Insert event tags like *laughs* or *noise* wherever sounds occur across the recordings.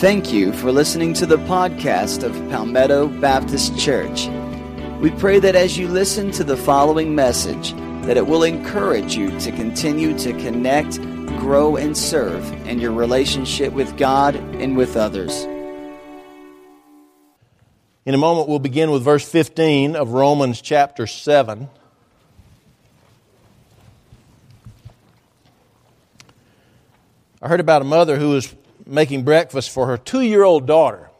Thank you for listening to the podcast of Palmetto Baptist Church. We pray that as you listen to the following message, that it will encourage you to continue to connect, grow, and serve in your relationship with God and with others. In a moment, we'll begin with verse 15 of Romans chapter 7. I heard about a mother who was making breakfast for her two year old daughter.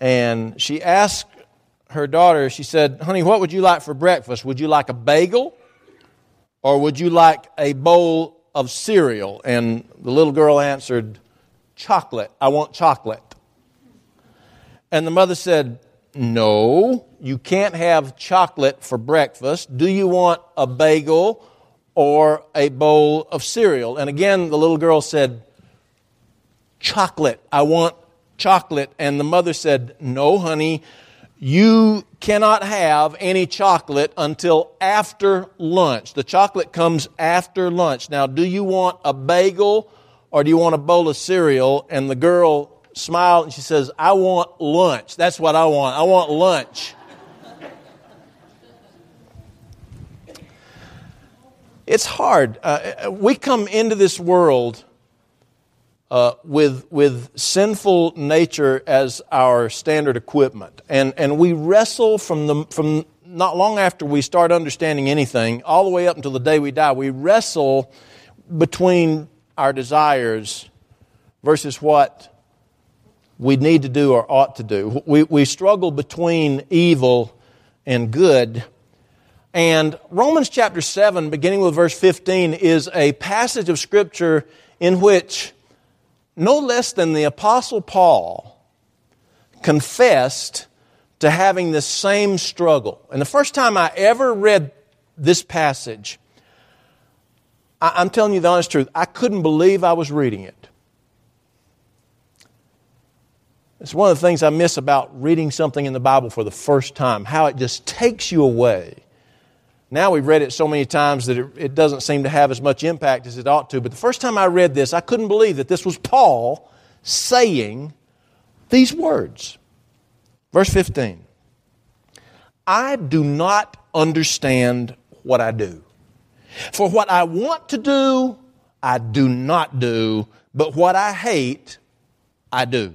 And she asked her daughter, she said, Honey, what would you like for breakfast? Would you like a bagel or would you like a bowl of cereal? And the little girl answered, Chocolate. I want chocolate. And the mother said, No, you can't have chocolate for breakfast. Do you want a bagel or a bowl of cereal? And again, the little girl said, Chocolate. I want chocolate. And the mother said, No, honey, you cannot have any chocolate until after lunch. The chocolate comes after lunch. Now, do you want a bagel or do you want a bowl of cereal? And the girl smiled and she says, I want lunch. That's what I want. I want lunch. it's hard. Uh, we come into this world uh, with, with sinful nature as our standard equipment. And, and we wrestle from, the, from not long after we start understanding anything, all the way up until the day we die, we wrestle between our desires versus what we need to do or ought to do. We, we struggle between evil and good. And Romans chapter 7, beginning with verse 15, is a passage of Scripture in which no less than the Apostle Paul confessed to having the same struggle. And the first time I ever read this passage, I, am telling you the honest truth, I couldn't believe I was reading it. It's one of the things I miss about reading something in the Bible for the first time, how it just takes you away now we've read it so many times that it, it, doesn't seem to have as much impact as it ought to. But the first time I read this, I couldn't believe that this was Paul saying these words. Verse 15 I do not understand what I do. For what I want to do, I do not do, but what I hate, I do.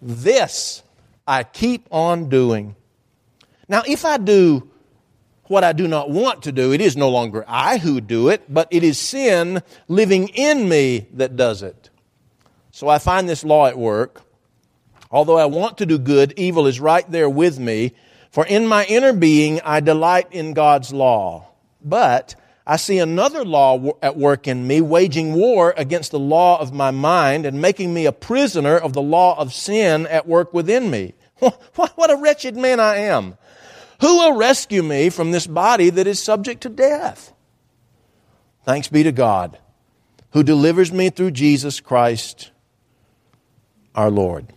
this I keep on doing. Now, if I do what I do not want to do, it is no longer I who do it, but it is sin living in me that does it. So I find this law at work. Although I want to do good, evil is right there with me. For in my inner being, I delight in God's law. But I see another law at work in me, waging war against the law of my mind and making me a prisoner of the law of sin at work within me. *laughs* What a wretched man I am. Who will rescue me from this body that is subject to death? Thanks be to God, who delivers me through Jesus Christ our Lord.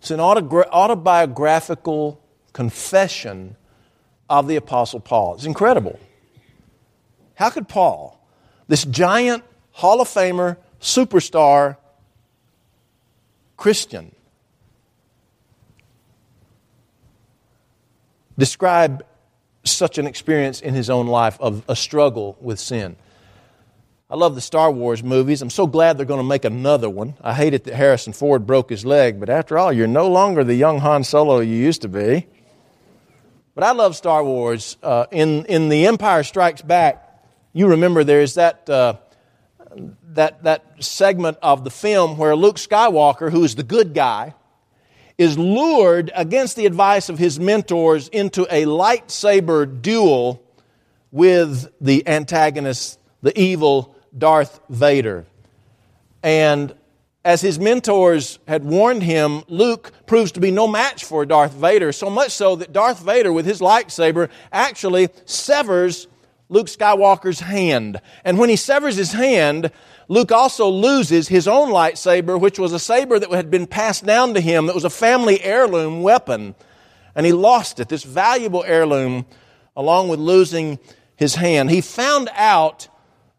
It's an autobiographical confession of the Apostle Paul. It's incredible. How could Paul, this giant Hall of Famer, superstar Christian, describe such an experience in his own life of a struggle with sin? I love the Star Wars movies. I'm so glad they're going to make another one. I hate it that Harrison Ford broke his leg, but after all, you're no longer the young Han Solo you used to be. But I love Star Wars. Uh, in, in The Empire Strikes Back, you remember there's that, uh, that, that segment of the film where Luke Skywalker, who is the good guy, is lured against the advice of his mentors into a lightsaber duel with the antagonist, the evil Darth Vader. And as his mentors had warned him, Luke proves to be no match for Darth Vader, so much so that Darth Vader, with his lightsaber, actually severs Luke Skywalker's hand. And when he severs his hand, Luke also loses his own lightsaber, which was a saber that had been passed down to him, that was a family heirloom weapon. And he lost it, this valuable heirloom, along with losing his hand. He found out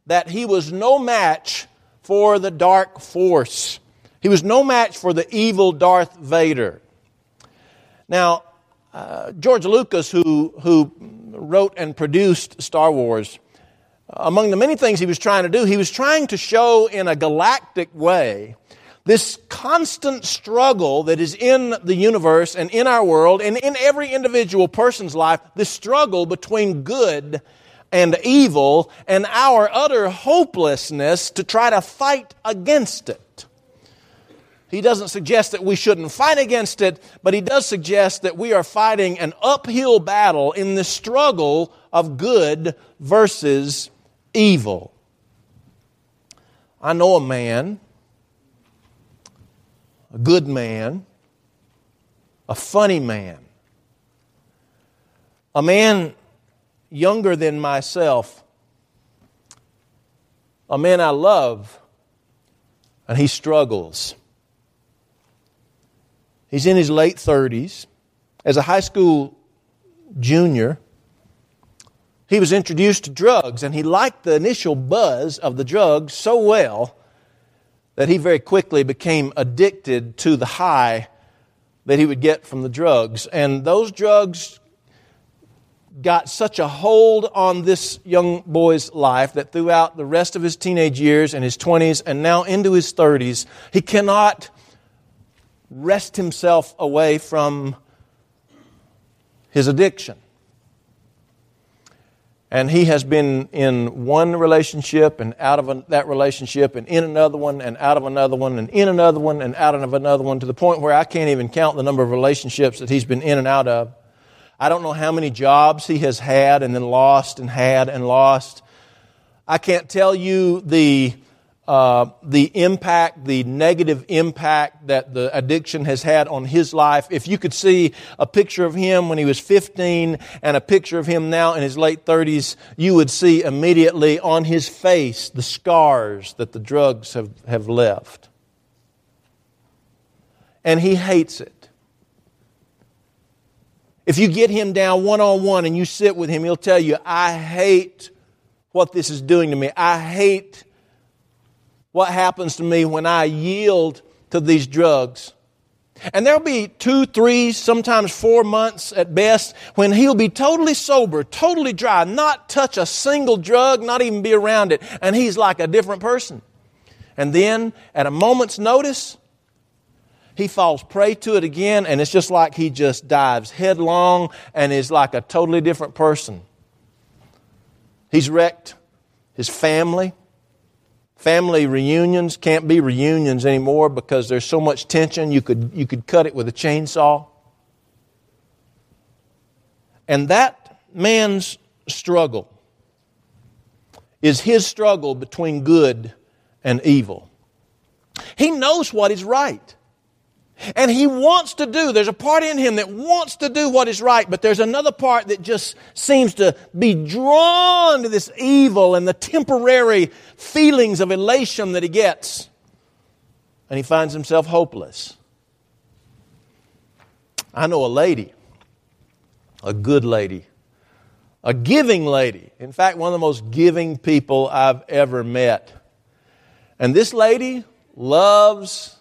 that he was no match for the dark force. He was no match for the evil Darth Vader. Now, uh, George Lucas, who, who wrote and produced Star Wars, among the many things he was trying to do, he was trying to show in a galactic way this constant struggle that is in the universe and in our world and in every individual person's life, this struggle between good and evil and our utter hopelessness to try to fight against it. He doesn't suggest that we shouldn't fight against it, but he does suggest that we are fighting an uphill battle in the struggle of good versus evil. I know a man, a good man, a funny man, a man younger than myself, a man I love, and he struggles. He's in his late 30s. As a high school junior, he was introduced to drugs, and he liked the initial buzz of the drugs so well that he very quickly became addicted to the high that he would get from the drugs. And those drugs got such a hold on this young boy's life that throughout the rest of his teenage years and his 20s and now into his 30s, he cannot wrest himself away from his addiction. And he has been in one relationship and out of that relationship and in another one and out of another one and in another one and out of another one to the point where I can't even count the number of relationships that he's been in and out of. I don't know how many jobs he has had and then lost and had and lost. I can't tell you the, uh, the impact, the negative impact that the addiction has had on his life. If you could see a picture of him when he was 15 and a picture of him now in his late 30s, you would see immediately on his face the scars that the drugs have, have left. And he hates it. If you get him down one on one and you sit with him, he'll tell you, I hate what this is doing to me. I hate what happens to me when I yield to these drugs. And there'll be two, three, sometimes four months at best when he'll be totally sober, totally dry, not touch a single drug, not even be around it, and he's like a different person. And then, at a moment's notice, he falls prey to it again, and it's just like he just dives headlong and is like a totally different person. He's wrecked his family. Family reunions can't be reunions anymore because there's so much tension, you could, you could cut it with a chainsaw. And that man's struggle is his struggle between good and evil. He knows what is right. And he wants to do, there's a part in him that wants to do what is right, but there's another part that just seems to be drawn to this evil and the temporary feelings of elation that he gets. And he finds himself hopeless. I know a lady, a good lady, a giving lady. In fact, one of the most giving people I've ever met. And this lady loves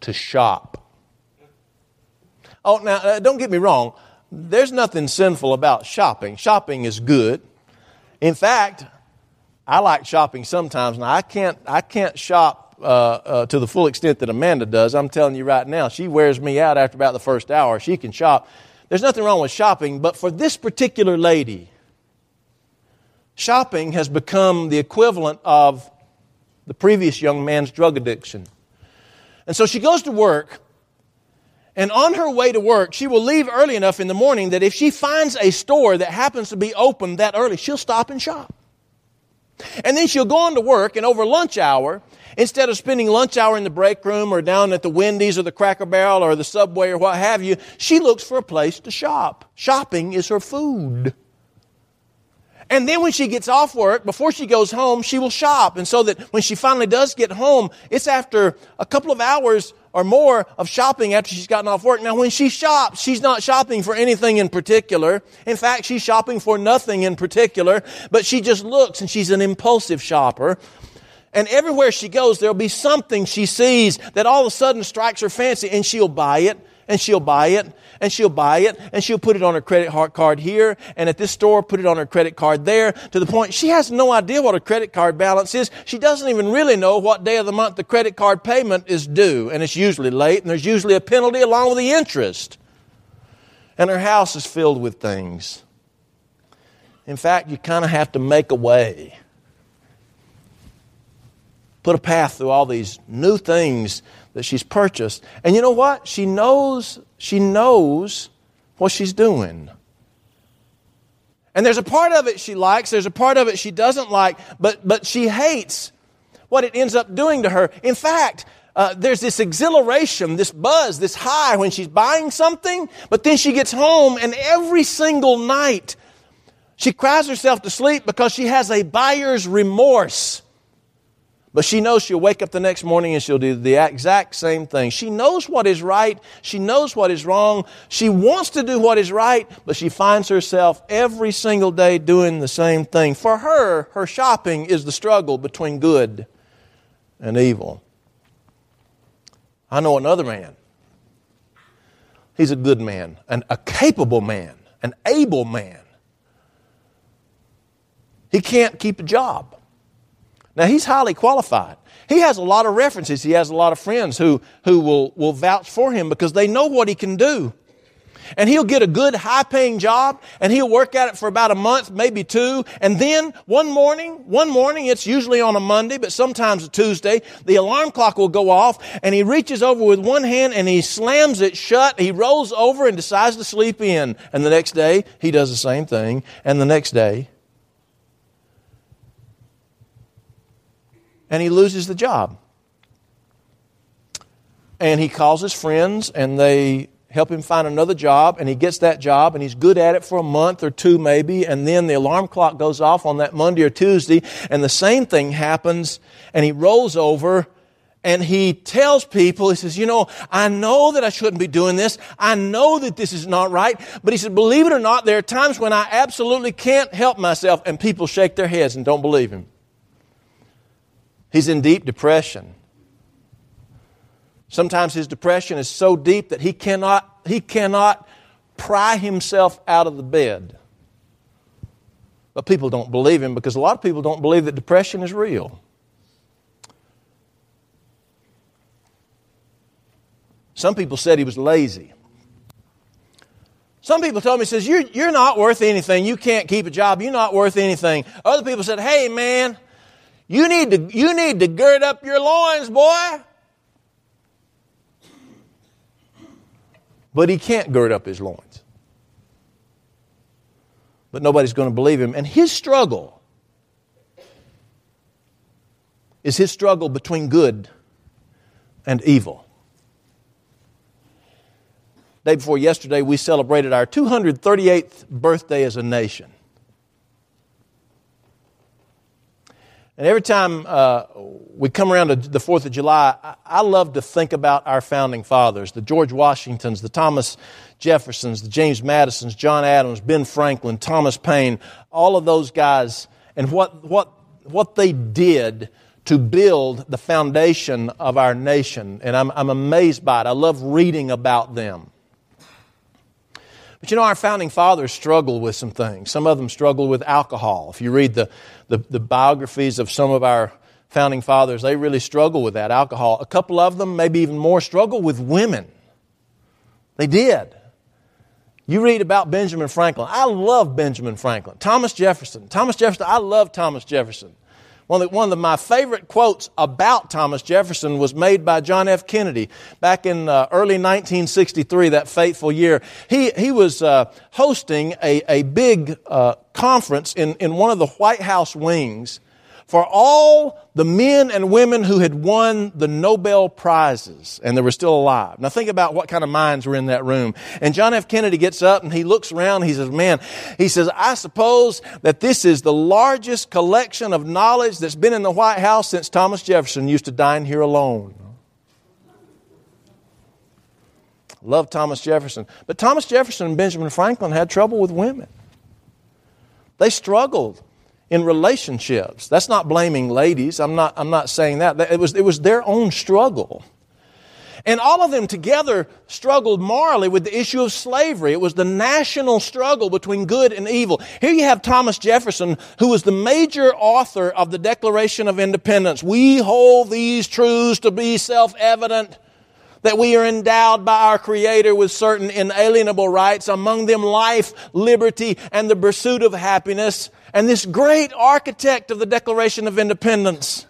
to shop. Oh, now, uh, don't get me wrong. There's nothing sinful about shopping. Shopping is good. In fact, I like shopping sometimes. Now, I can't, I can't shop uh, uh, to the full extent that Amanda does. I'm telling you right now, she wears me out after about the first hour. She can shop. There's nothing wrong with shopping, but for this particular lady, shopping has become the equivalent of the previous young man's drug addiction. And so she goes to work, and on her way to work, she will leave early enough in the morning that if she finds a store that happens to be open that early, she'll stop and shop. And then she'll go on to work, and over lunch hour, instead of spending lunch hour in the break room or down at the Wendy's or the Cracker Barrel or the Subway or what have you, she looks for a place to shop. Shopping is her food. And then when she gets off work, before she goes home, she will shop. And so that when she finally does get home, it's after a couple of hours or more of shopping after she's gotten off work. Now, when she shops, she's not shopping for anything in particular. In fact, she's shopping for nothing in particular, but she just looks and she's an impulsive shopper. And everywhere she goes, there'll be something she sees that all of a sudden strikes her fancy and she'll buy it and she'll buy it and she'll buy it and she'll put it on her credit card here and at this store put it on her credit card there to the point she has no idea what her credit card balance is. She doesn't even really know what day of the month the credit card payment is due and it's usually late and there's usually a penalty along with the interest. And her house is filled with things. In fact, you kind of have to make a way. Put a path through all these new things that she's purchased. And you know what? She knows, she knows what she's doing. And there's a part of it she likes, there's a part of it she doesn't like, but, but she hates what it ends up doing to her. In fact, uh, there's this exhilaration, this buzz, this high when she's buying something, but then she gets home and every single night she cries herself to sleep because she has a buyer's remorse. But she knows she'll wake up the next morning and she'll do the exact same thing. She knows what is right. She knows what is wrong. She wants to do what is right, but she finds herself every single day doing the same thing. For her, her shopping is the struggle between good and evil. I know another man. He's a good man, an, a capable man, an able man. He can't keep a job. Now, he's highly qualified. He has a lot of references. He has a lot of friends who, who will, will vouch for him because they know what he can do. And he'll get a good high paying job and he'll work at it for about a month, maybe two. And then one morning, one morning, it's usually on a Monday, but sometimes a Tuesday, the alarm clock will go off and he reaches over with one hand and he slams it shut. He rolls over and decides to sleep in. And the next day, he does the same thing. And the next day, and he loses the job. And he calls his friends and they help him find another job and he gets that job and he's good at it for a month or two maybe and then the alarm clock goes off on that Monday or Tuesday and the same thing happens and he rolls over and he tells people, he says, you know, I know that I shouldn't be doing this. I know that this is not right. But he said, believe it or not, there are times when I absolutely can't help myself and people shake their heads and don't believe him. He's in deep depression. Sometimes his depression is so deep that he cannot, he cannot pry himself out of the bed. But people don't believe him because a lot of people don't believe that depression is real. Some people said he was lazy. Some people told me, says, you're, you're not worth anything. You can't keep a job. You're not worth anything. Other people said, hey, man, you need to, you need to gird up your loins, boy. But he can't gird up his loins. But nobody's going to believe him. And his struggle is his struggle between good and evil. Day before yesterday, we celebrated our 238th birthday as a nation. And every time uh, we come around to the 4th of July, I, I love to think about our founding fathers the George Washingtons, the Thomas Jeffersons, the James Madisons, John Adams, Ben Franklin, Thomas Paine, all of those guys, and what, what, what they did to build the foundation of our nation. And I'm, I'm amazed by it. I love reading about them. But you know, our founding fathers struggled with some things. Some of them struggled with alcohol. If you read the, the, the, biographies of some of our founding fathers, they really struggle with that alcohol. A couple of them, maybe even more, struggle with women. They did. You read about Benjamin Franklin. I love Benjamin Franklin. Thomas Jefferson. Thomas Jefferson, I love Thomas Jefferson. One of, the, one of my favorite quotes about Thomas Jefferson was made by John F. Kennedy back in uh, early 1963, that fateful year. He, he was uh, hosting a, a big uh, conference in, in one of the White House wings for all the men and women who had won the Nobel Prizes and they were still alive. Now think about what kind of minds were in that room. And John F. Kennedy gets up and he looks around. he says, man, he says, I suppose that this is the largest collection of knowledge that's been in the White House since Thomas Jefferson used to dine here alone. Love Thomas Jefferson. But Thomas Jefferson and Benjamin Franklin had trouble with women. They struggled in relationships. That's not blaming ladies. I'm not, I'm not saying that. It was, it was their own struggle. And all of them together struggled morally with the issue of slavery. It was the national struggle between good and evil. Here you have Thomas Jefferson, who was the major author of the Declaration of Independence. We hold these truths to be self-evident that we are endowed by our Creator with certain inalienable rights, among them life, liberty, and the pursuit of happiness. And this great architect of the Declaration of Independence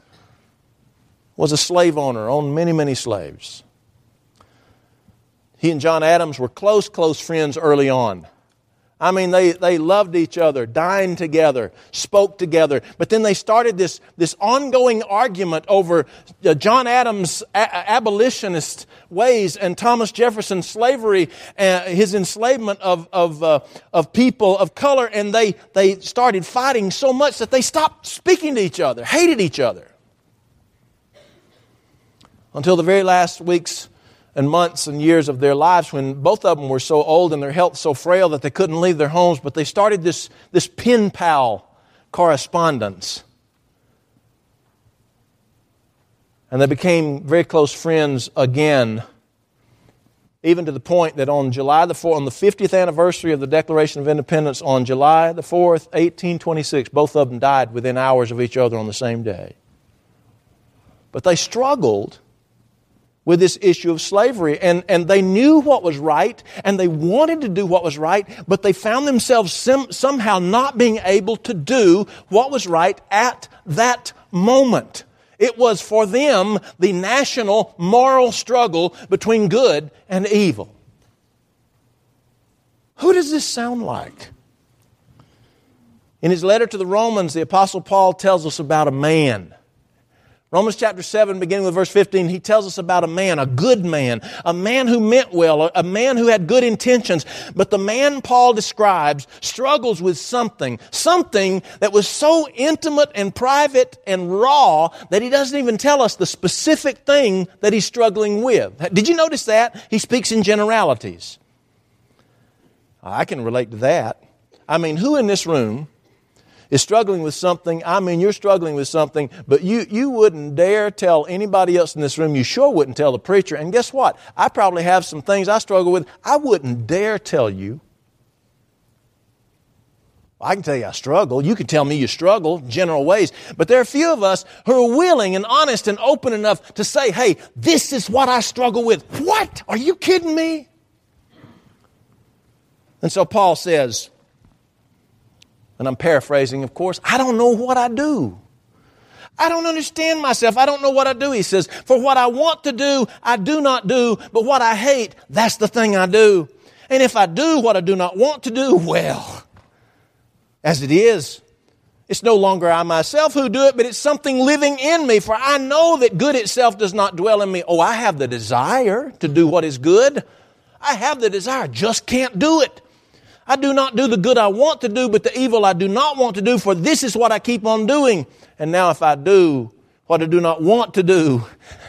was a slave owner, owned many, many slaves. He and John Adams were close, close friends early on. I mean, they, they loved each other, dined together, spoke together. But then they started this, this ongoing argument over uh, John Adams' a- abolitionist ways and Thomas Jefferson's slavery, uh, his enslavement of, of, uh, of people of color. And they, they started fighting so much that they stopped speaking to each other, hated each other. Until the very last weeks and months and years of their lives when both of them were so old and their health so frail that they couldn't leave their homes, but they started this, this pen pal correspondence. And they became very close friends again, even to the point that on July the 4th, on the 50th anniversary of the Declaration of Independence, on July the 4th, 1826, both of them died within hours of each other on the same day. But they struggled with this issue of slavery. And, and they knew what was right and they wanted to do what was right, but they found themselves sim- somehow not being able to do what was right at that moment. It was for them the national moral struggle between good and evil. Who does this sound like? In his letter to the Romans, the Apostle Paul tells us about a man Romans chapter 7, beginning with verse 15, he tells us about a man, a good man, a man who meant well, a man who had good intentions. But the man Paul describes struggles with something, something that was so intimate and private and raw that he doesn't even tell us the specific thing that he's struggling with. Did you notice that? He speaks in generalities. I can relate to that. I mean, who in this room is struggling with something, I mean, you're struggling with something, but you, you wouldn't dare tell anybody else in this room. You sure wouldn't tell the preacher. And guess what? I probably have some things I struggle with. I wouldn't dare tell you. I can tell you I struggle. You can tell me you struggle, general ways. But there are a few of us who are willing and honest and open enough to say, hey, this is what I struggle with. What? Are you kidding me? And so Paul says, and I'm paraphrasing, of course, I don't know what I do. I don't understand myself. I don't know what I do. He says, for what I want to do, I do not do, but what I hate, that's the thing I do. And if I do what I do not want to do, well, as it is, it's no longer I myself who do it, but it's something living in me. For I know that good itself does not dwell in me. Oh, I have the desire to do what is good. I have the desire, just can't do it. I do not do the good I want to do, but the evil I do not want to do, for this is what I keep on doing. And now if I do what I do not want to do,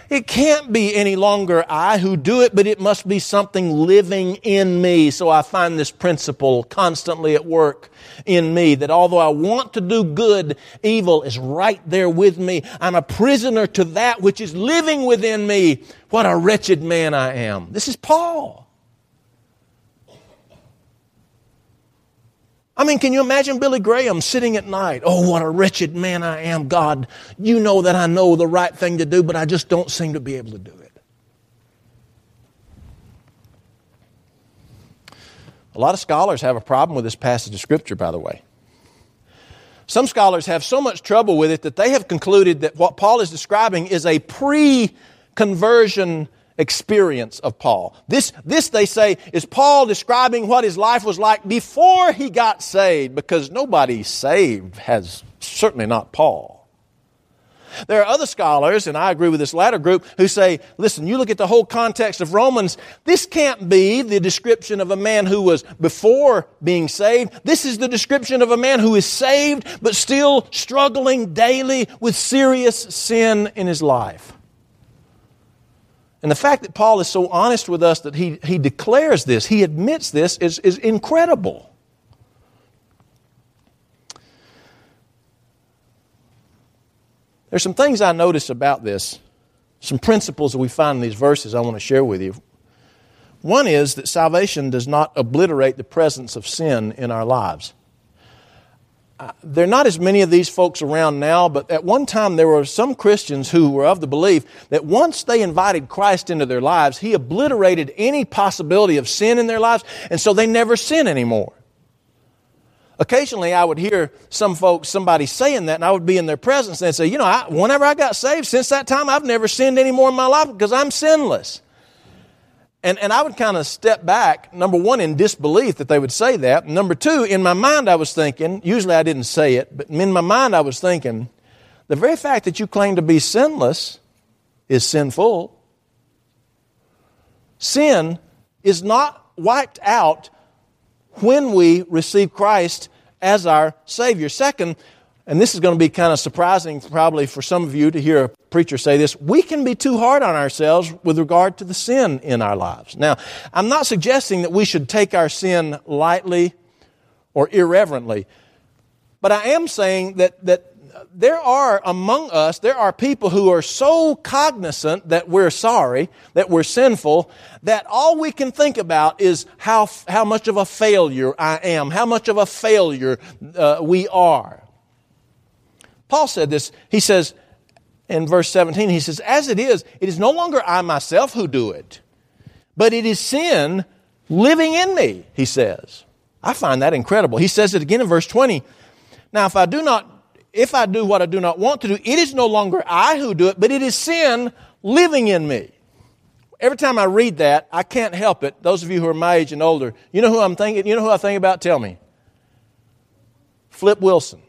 it can't be any longer I who do it, but it must be something living in me. So I find this principle constantly at work in me that although I want to do good, evil is right there with me. I'm a prisoner to that which is living within me. What a wretched man I am. This is Paul. I mean, can you imagine Billy Graham sitting at night? Oh, what a wretched man I am, God. You know that I know the right thing to do, but I just don't seem to be able to do it. A lot of scholars have a problem with this passage of Scripture, by the way. Some scholars have so much trouble with it that they have concluded that what Paul is describing is a pre conversion experience of Paul. This, this, they say, is Paul describing what his life was like before he got saved, because nobody saved has certainly not Paul. There are other scholars, and I agree with this latter group, who say, listen, you look at the whole context of Romans, this can't be the description of a man who was before being saved. This is the description of a man who is saved, but still struggling daily with serious sin in his life. And the fact that Paul is so honest with us that he, he declares this, he admits this, is, is incredible. There's some things I notice about this, some principles that we find in these verses I want to share with you. One is that salvation does not obliterate the presence of sin in our lives. Uh, there are not as many of these folks around now, but at one time there were some Christians who were of the belief that once they invited Christ into their lives, He obliterated any possibility of sin in their lives, and so they never sin anymore. Occasionally, I would hear some folks, somebody saying that, and I would be in their presence, and they'd say, You know, I, whenever I got saved, since that time, I've never sinned anymore in my life because I'm sinless. And, and I would kind of step back, number one, in disbelief that they would say that. Number two, in my mind, I was thinking, usually I didn't say it, but in my mind, I was thinking, the very fact that you claim to be sinless is sinful. Sin is not wiped out when we receive Christ as our Savior. Second, and this is going to be kind of surprising probably for some of you to hear a preacher say this, we can be too hard on ourselves with regard to the sin in our lives. Now, I'm not suggesting that we should take our sin lightly or irreverently, but I am saying that, that there are among us, there are people who are so cognizant that we're sorry, that we're sinful, that all we can think about is how, how much of a failure I am, how much of a failure uh, we are. Paul said this. He says in verse 17, he says, As it is, it is no longer I myself who do it, but it is sin living in me, he says. I find that incredible. He says it again in verse 20. Now, if I do not if I do what I do not want to do, it is no longer I who do it, but it is sin living in me. Every time I read that, I can't help it. Those of you who are my age and older, you know who I'm thinking, you know who I think about? Tell me. Flip Wilson.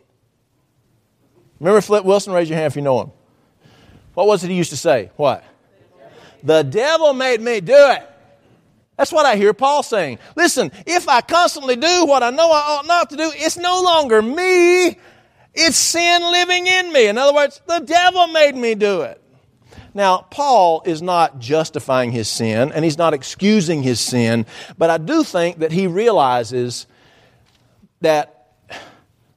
Remember Flip Wilson? Raise your hand if you know him. What was it he used to say? What? The devil made me do it. That's what I hear Paul saying. Listen, if I constantly do what I know I ought not to do, it's no longer me, it's sin living in me. In other words, the devil made me do it. Now, Paul is not justifying his sin and he's not excusing his sin, but I do think that he realizes that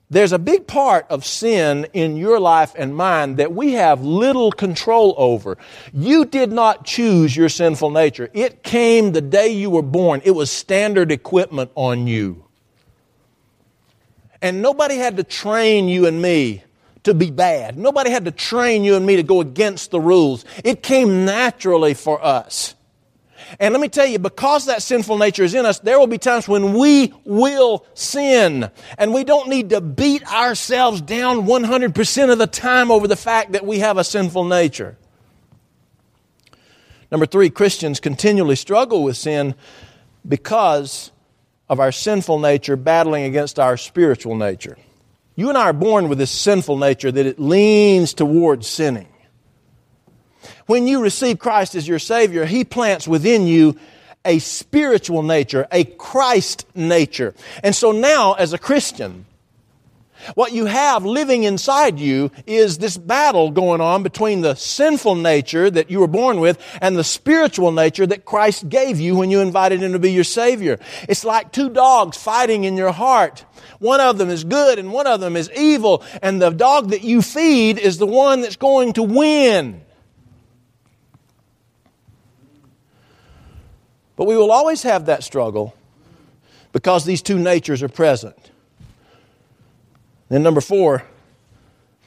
there's a big part of sin in your life and mine that we have little control over. You did not choose your sinful nature. It came the day you were born. It was standard equipment on you. And nobody had to train you and me to be bad. Nobody had to train you and me to go against the rules. It came naturally for us. And let me tell you, because that sinful nature is in us, there will be times when we will sin. And we don't need to beat ourselves down 100% of the time over the fact that we have a sinful nature. Number three, Christians continually struggle with sin because of our sinful nature battling against our spiritual nature. You and I are born with this sinful nature that it leans towards sinning. When you receive Christ as your Savior, He plants within you a spiritual nature, a Christ nature. And so now, as a Christian, what you have living inside you is this battle going on between the sinful nature that you were born with and the spiritual nature that Christ gave you when you invited Him to be your Savior. It's like two dogs fighting in your heart. One of them is good and one of them is evil, and the dog that you feed is the one that's going to win. But we will always have that struggle because these two natures are present. Then, number four,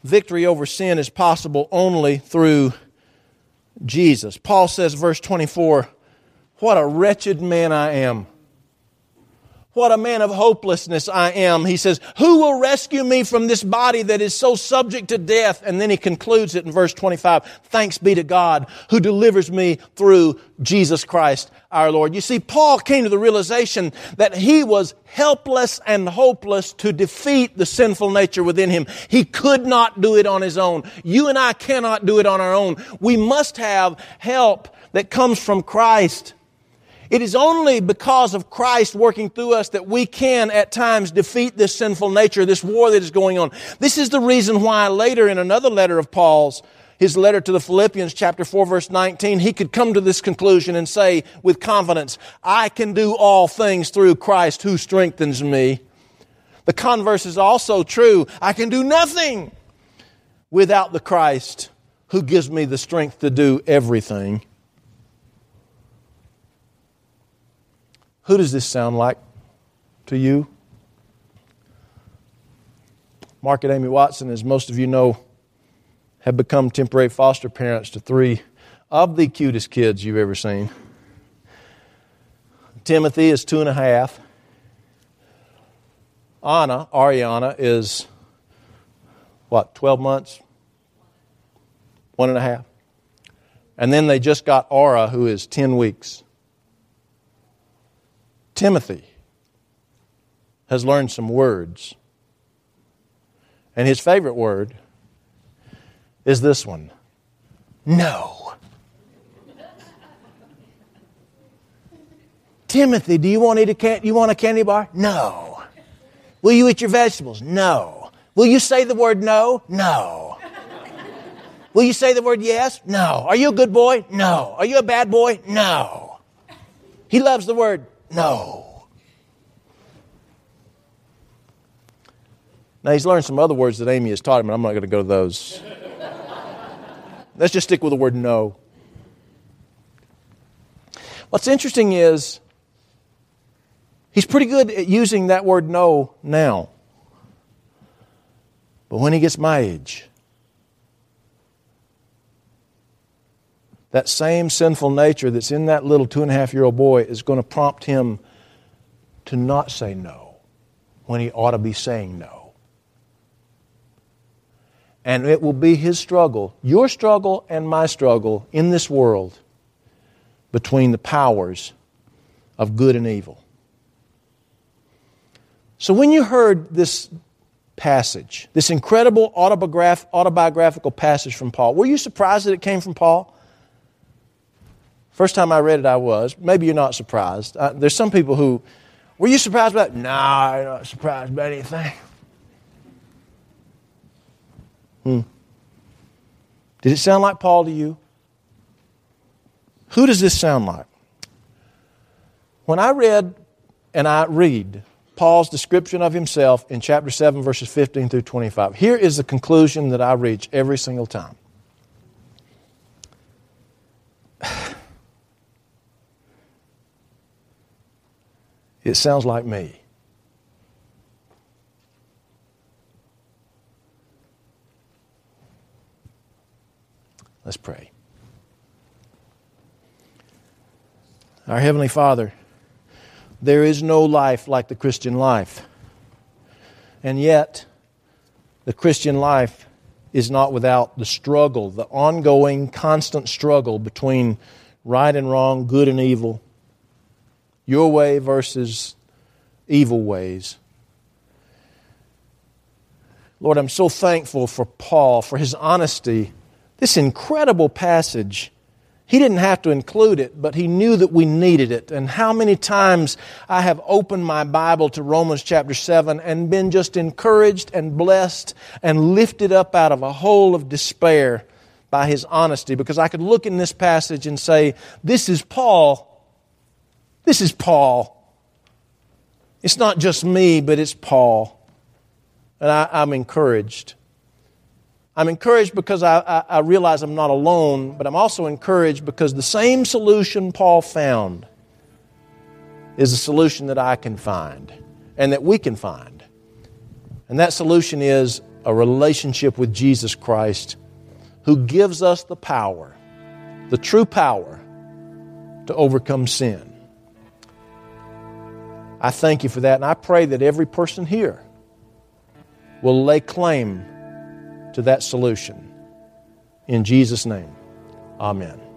victory over sin is possible only through Jesus. Paul says, verse 24, What a wretched man I am. What a man of hopelessness I am. He says, Who will rescue me from this body that is so subject to death? And then he concludes it in verse 25 Thanks be to God who delivers me through Jesus Christ our Lord. You see, Paul came to the realization that he was helpless and hopeless to defeat the sinful nature within him. He could not do it on his own. You and I cannot do it on our own. We must have help that comes from Christ. It is only because of Christ working through us that we can at times defeat this sinful nature, this war that is going on. This is the reason why later in another letter of Paul's, his letter to the Philippians, chapter 4, verse 19, he could come to this conclusion and say with confidence, I can do all things through Christ who strengthens me. The converse is also true. I can do nothing without the Christ who gives me the strength to do everything. Who does this sound like to you? Mark and Amy Watson, as most of you know, have become temporary foster parents to three of the cutest kids you've ever seen. Timothy is two and a half. Anna, Ariana, is what, 12 months? One and a half. And then they just got Aura, who is 10 weeks. Timothy has learned some words. And his favorite word is this one No. Timothy, do you want, eat a can- you want a candy bar? No. Will you eat your vegetables? No. Will you say the word no? No. Will you say the word yes? No. Are you a good boy? No. Are you a bad boy? No. He loves the word no. Now, he's learned some other words that Amy has taught him, and I'm not going to go to those. Let's just stick with the word no. What's interesting is he's pretty good at using that word no now. But when he gets my age, that same sinful nature that's in that little two and a half year old boy is going to prompt him to not say no when he ought to be saying no. And it will be his struggle, your struggle and my struggle in this world between the powers of good and evil. So when you heard this passage, this incredible autobiograph- autobiographical passage from Paul, were you surprised that it came from Paul? First time I read it, I was. Maybe you're not surprised. Uh, there's some people who, were you surprised about? No, I'm not surprised about anything. Hmm. Did it sound like Paul to you? Who does this sound like? When I read and I read Paul's description of himself in chapter 7, verses 15 through 25, here is the conclusion that I reach every single time. It sounds like me. Let's pray. Our Heavenly Father, there is no life like the Christian life. And yet, the Christian life is not without the struggle, the ongoing, constant struggle between right and wrong, good and evil, your way versus evil ways. Lord, I'm so thankful for Paul, for his honesty. This incredible passage. He didn't have to include it, but he knew that we needed it. And how many times I have opened my Bible to Romans chapter 7 and been just encouraged and blessed and lifted up out of a hole of despair by his honesty because I could look in this passage and say, This is Paul this is Paul. It's not just me, but it's Paul. And I, am encouraged. I'm encouraged because I, I, I realize I'm not alone, but I'm also encouraged because the same solution Paul found is a solution that I can find and that we can find. And that solution is a relationship with Jesus Christ who gives us the power, the true power, to overcome sin. I thank you for that, and I pray that every person here will lay claim to that solution. In Jesus' name, amen.